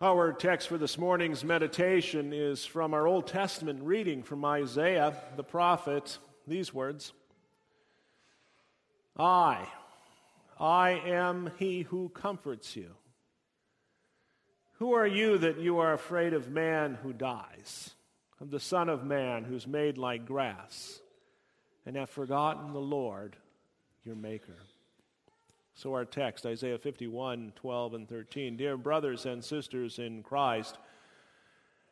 Our text for this morning's meditation is from our Old Testament reading from Isaiah the prophet. These words I, I am he who comforts you. Who are you that you are afraid of man who dies, of the Son of Man who's made like grass, and have forgotten the Lord your Maker? So, our text, Isaiah 51 12 and 13. Dear brothers and sisters in Christ,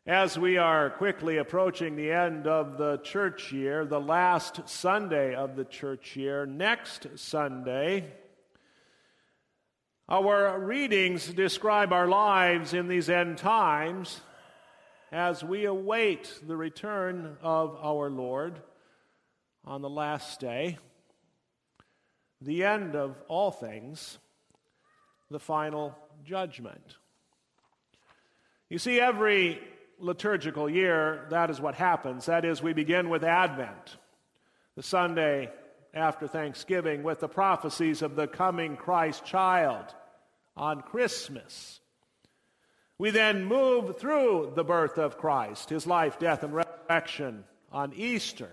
as we are quickly approaching the end of the church year, the last Sunday of the church year, next Sunday, our readings describe our lives in these end times as we await the return of our Lord on the last day the end of all things, the final judgment. You see, every liturgical year, that is what happens. That is, we begin with Advent, the Sunday after Thanksgiving, with the prophecies of the coming Christ child on Christmas. We then move through the birth of Christ, his life, death, and resurrection on Easter,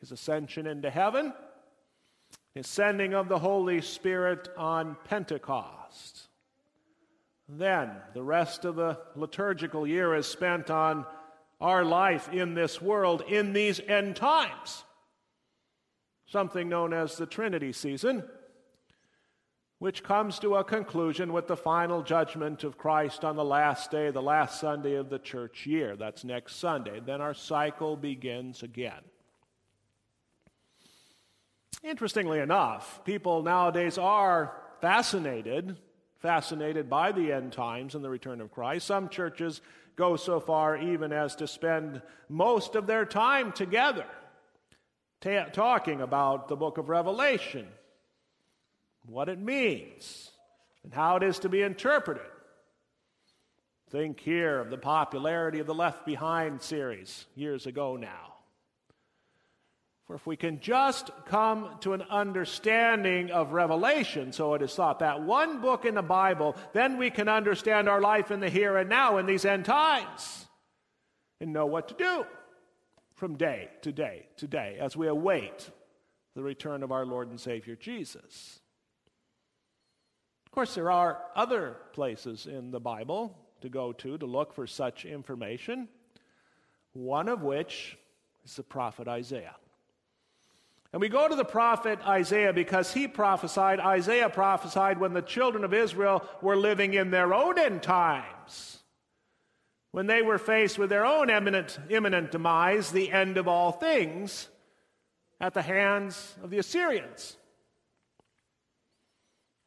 his ascension into heaven his sending of the Holy Spirit on Pentecost. Then the rest of the liturgical year is spent on our life in this world in these end times, something known as the Trinity season, which comes to a conclusion with the final judgment of Christ on the last day, the last Sunday of the church year. That's next Sunday. Then our cycle begins again. Interestingly enough, people nowadays are fascinated, fascinated by the end times and the return of Christ. Some churches go so far even as to spend most of their time together ta- talking about the book of Revelation, what it means, and how it is to be interpreted. Think here of the popularity of the Left Behind series years ago now. If we can just come to an understanding of Revelation, so it is thought, that one book in the Bible, then we can understand our life in the here and now in these end times and know what to do from day to day to day as we await the return of our Lord and Savior Jesus. Of course, there are other places in the Bible to go to to look for such information, one of which is the prophet Isaiah. And we go to the prophet Isaiah because he prophesied, Isaiah prophesied when the children of Israel were living in their own end times. When they were faced with their own imminent, imminent demise, the end of all things, at the hands of the Assyrians.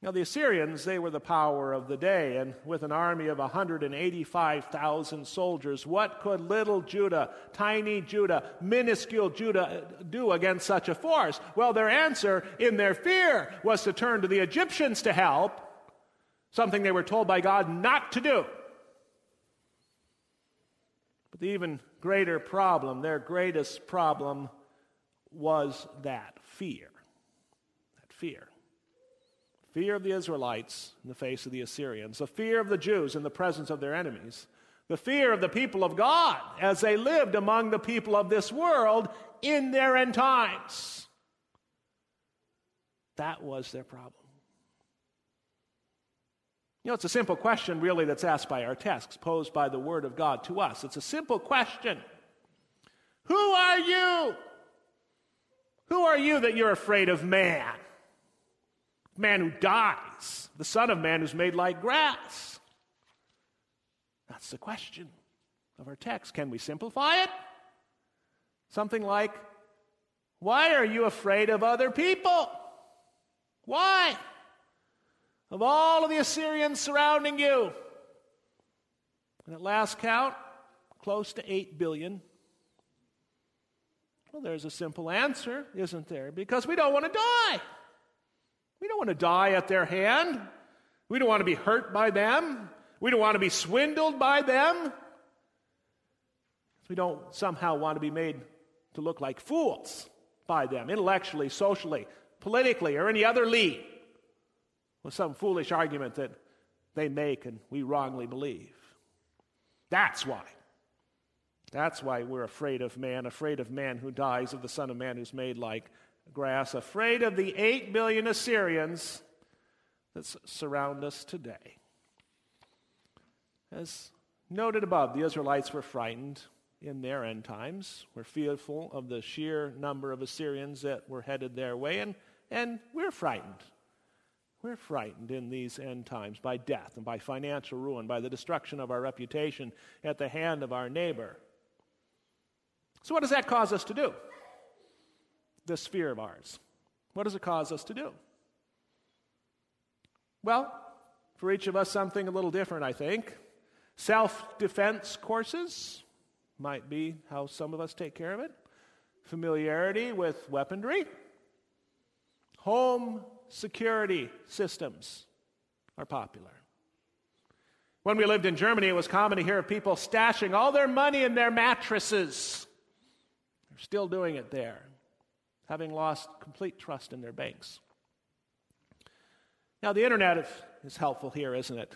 Now, the Assyrians, they were the power of the day, and with an army of 185,000 soldiers, what could little Judah, tiny Judah, minuscule Judah do against such a force? Well, their answer in their fear was to turn to the Egyptians to help, something they were told by God not to do. But the even greater problem, their greatest problem, was that fear. That fear fear of the Israelites in the face of the Assyrians, the fear of the Jews in the presence of their enemies, the fear of the people of God as they lived among the people of this world in their end times. That was their problem. You know, it's a simple question, really, that's asked by our text, posed by the Word of God to us. It's a simple question Who are you? Who are you that you're afraid of man? Man who dies, the Son of Man who's made like grass? That's the question of our text. Can we simplify it? Something like, Why are you afraid of other people? Why? Of all of the Assyrians surrounding you. And at last count, close to 8 billion. Well, there's a simple answer, isn't there? Because we don't want to die. We don't want to die at their hand. We don't want to be hurt by them. We don't want to be swindled by them. We don't somehow want to be made to look like fools by them, intellectually, socially, politically, or any other lead, with some foolish argument that they make and we wrongly believe. That's why. That's why we're afraid of man, afraid of man who dies, of the Son of Man who's made like grass, afraid of the eight billion Assyrians that surround us today. As noted above, the Israelites were frightened in their end times, were fearful of the sheer number of Assyrians that were headed their way, and, and we're frightened. We're frightened in these end times by death and by financial ruin, by the destruction of our reputation at the hand of our neighbor. So, what does that cause us to do? This fear of ours. What does it cause us to do? Well, for each of us, something a little different, I think. Self defense courses might be how some of us take care of it. Familiarity with weaponry. Home security systems are popular. When we lived in Germany, it was common to hear of people stashing all their money in their mattresses. They're still doing it there, having lost complete trust in their banks. Now, the internet is helpful here, isn't it?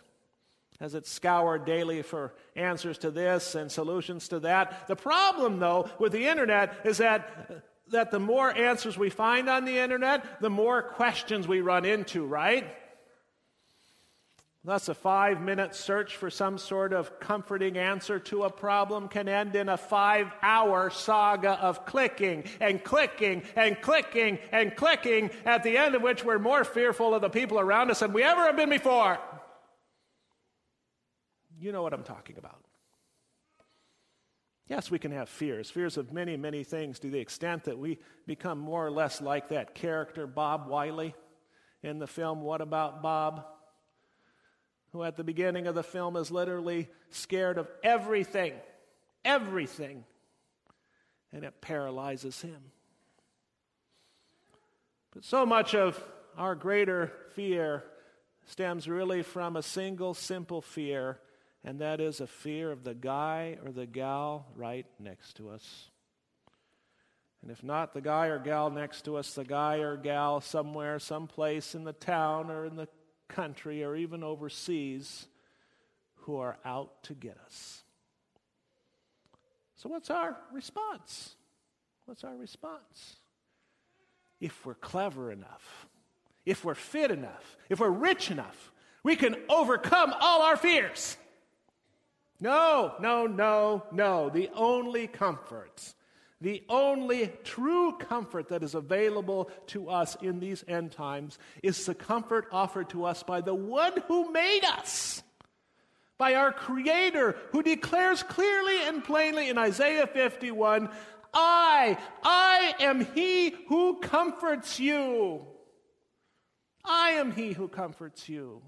As it's scoured daily for answers to this and solutions to that. The problem, though, with the internet is that that the more answers we find on the internet, the more questions we run into, right? Thus, a five minute search for some sort of comforting answer to a problem can end in a five hour saga of clicking and clicking and clicking and clicking, at the end of which we're more fearful of the people around us than we ever have been before. You know what I'm talking about. Yes, we can have fears, fears of many, many things to the extent that we become more or less like that character, Bob Wiley, in the film What About Bob? Who at the beginning of the film is literally scared of everything, everything, and it paralyzes him. But so much of our greater fear stems really from a single simple fear and that is a fear of the guy or the gal right next to us. And if not the guy or gal next to us, the guy or gal somewhere, someplace in the town or in the country or even overseas who are out to get us. So, what's our response? What's our response? If we're clever enough, if we're fit enough, if we're rich enough, we can overcome all our fears. No, no, no, no. The only comfort, the only true comfort that is available to us in these end times is the comfort offered to us by the one who made us, by our Creator, who declares clearly and plainly in Isaiah 51 I, I am He who comforts you. I am He who comforts you.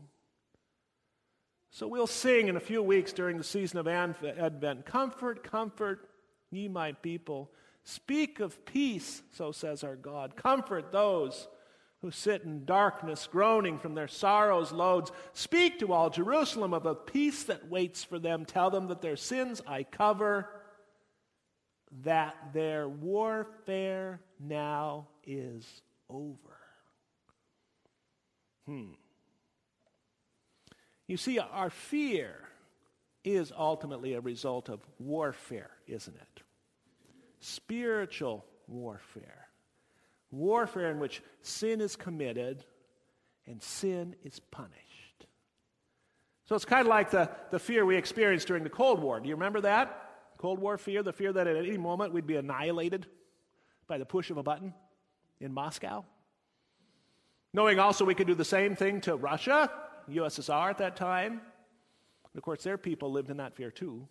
So we'll sing in a few weeks during the season of Advent Comfort, comfort ye my people. Speak of peace, so says our God. Comfort those who sit in darkness, groaning from their sorrows' loads. Speak to all Jerusalem of a peace that waits for them. Tell them that their sins I cover, that their warfare now is over. Hmm. You see, our fear is ultimately a result of warfare, isn't it? Spiritual warfare. Warfare in which sin is committed and sin is punished. So it's kind of like the, the fear we experienced during the Cold War. Do you remember that? Cold War fear, the fear that at any moment we'd be annihilated by the push of a button in Moscow. Knowing also we could do the same thing to Russia USSR at that time. Of course, their people lived in that fear too.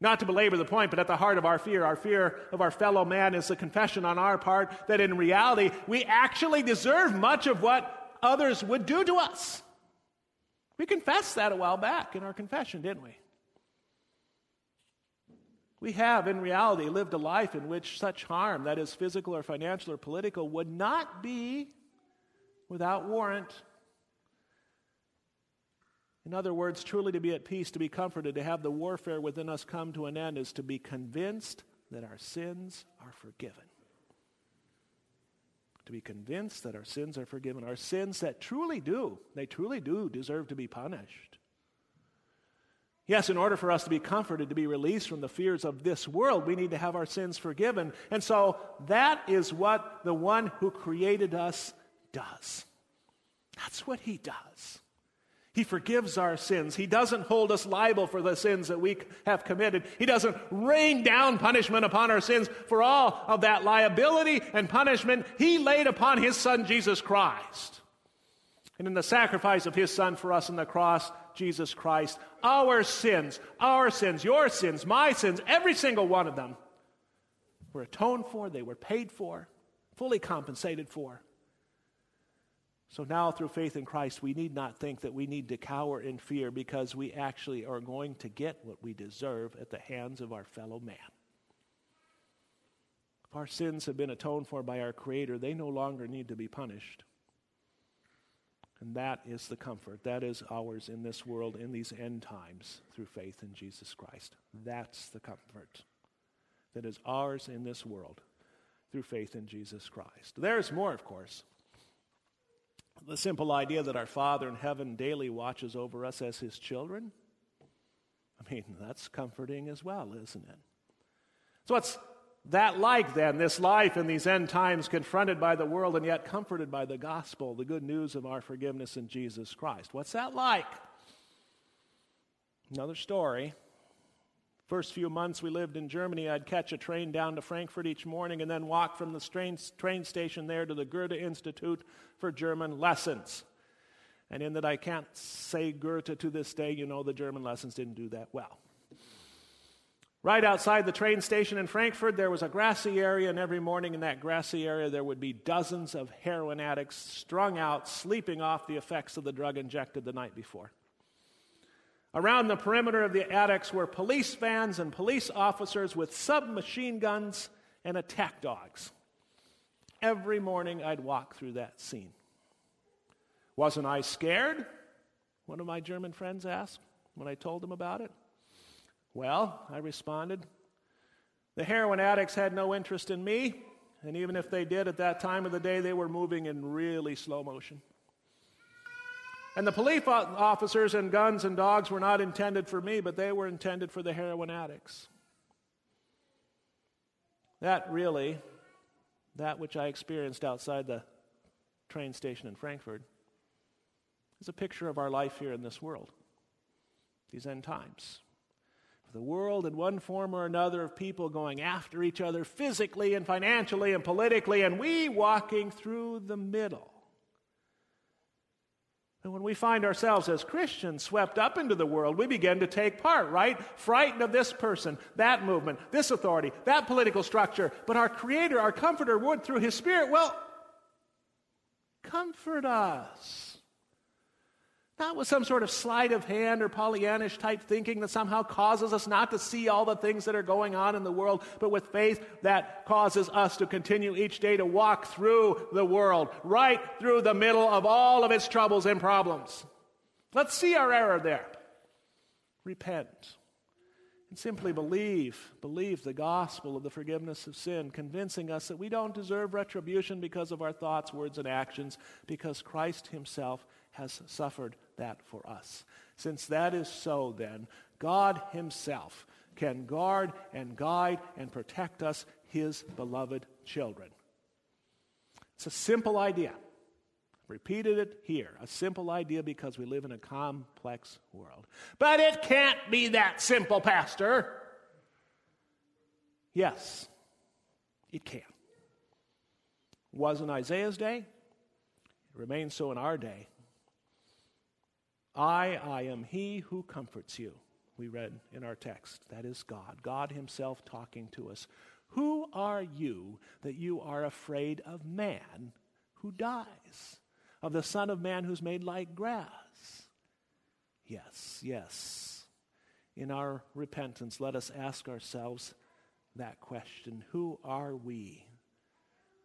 Not to belabor the point, but at the heart of our fear, our fear of our fellow man is the confession on our part that in reality, we actually deserve much of what others would do to us. We confessed that a while back in our confession, didn't we? We have, in reality, lived a life in which such harm, that is physical or financial or political, would not be without warrant in other words, truly to be at peace, to be comforted, to have the warfare within us come to an end is to be convinced that our sins are forgiven. to be convinced that our sins are forgiven, our sins that truly do, they truly do deserve to be punished. Yes, in order for us to be comforted, to be released from the fears of this world, we need to have our sins forgiven. And so that is what the one who created us does. That's what he does. He forgives our sins. He doesn't hold us liable for the sins that we have committed. He doesn't rain down punishment upon our sins for all of that liability and punishment He laid upon His Son, Jesus Christ. And in the sacrifice of His Son for us on the cross, Jesus Christ, our sins, our sins, your sins, my sins, every single one of them were atoned for, they were paid for, fully compensated for. So now, through faith in Christ, we need not think that we need to cower in fear because we actually are going to get what we deserve at the hands of our fellow man. If our sins have been atoned for by our Creator, they no longer need to be punished. And that is the comfort. That is ours in this world, in these end times, through faith in Jesus Christ. That's the comfort that is ours in this world through faith in Jesus Christ. There's more, of course the simple idea that our Father in heaven daily watches over us as his children, I mean, that's comforting as well, isn't it? So, what's that like then, this life in these end times, confronted by the world and yet comforted by the gospel, the good news of our forgiveness in Jesus Christ? What's that like? Another story. First few months we lived in Germany, I'd catch a train down to Frankfurt each morning and then walk from the train, station there to the Goethe Institute for German lessons. And in that I can't say Goethe to this day, you know, the German lessons didn't do that well. Right outside the train station in Frankfurt, there was a grassy area, and every morning in that grassy area, there would be dozens of heroin addicts strung out, sleeping off the effects of the drug injected the night before. Around the perimeter of the attics were police vans and police officers with submachine guns and attack dogs. Every morning I'd walk through that scene. Wasn't I scared? One of my German friends asked when I told him about it. Well, I responded, the heroin addicts had no interest in me, and even if they did at that time of the day, they were moving in really slow motion. And the police officers and guns and dogs were not intended for me, but they were intended for the heroin addicts. That really, that which I experienced outside the train station in Frankfurt, is a picture of our life here in this world, these end times. The world, in one form or another, of people going after each other physically and financially and politically, and we walking through the middle and when we find ourselves as Christians swept up into the world, we begin to take part, right? Frightened of this person, that movement, this authority, that political structure. But our Creator, our Comforter, would through His Spirit, well, comfort us. Not with some sort of sleight of hand or Pollyannish type thinking that somehow causes us not to see all the things that are going on in the world, but with faith that causes us to continue each day to walk through the world, right through the middle of all of its troubles and problems. Let's see our error there. Repent and simply believe, believe the gospel of the forgiveness of sin, convincing us that we don't deserve retribution because of our thoughts, words, and actions, because Christ Himself has suffered that for us. Since that is so, then, God Himself can guard and guide and protect us, His beloved children. It's a simple idea. Repeated it here. A simple idea because we live in a complex world. But it can't be that simple, Pastor. Yes, it can. was in Isaiah's day, it remains so in our day. I, I am he who comforts you. We read in our text. That is God, God Himself talking to us. Who are you that you are afraid of man who dies, of the Son of Man who's made like grass? Yes, yes. In our repentance, let us ask ourselves that question Who are we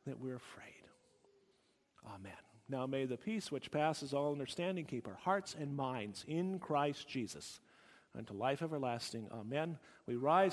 that we're afraid? Amen. Now may the peace which passes all understanding keep our hearts and minds in Christ Jesus unto life everlasting. Amen. We rise.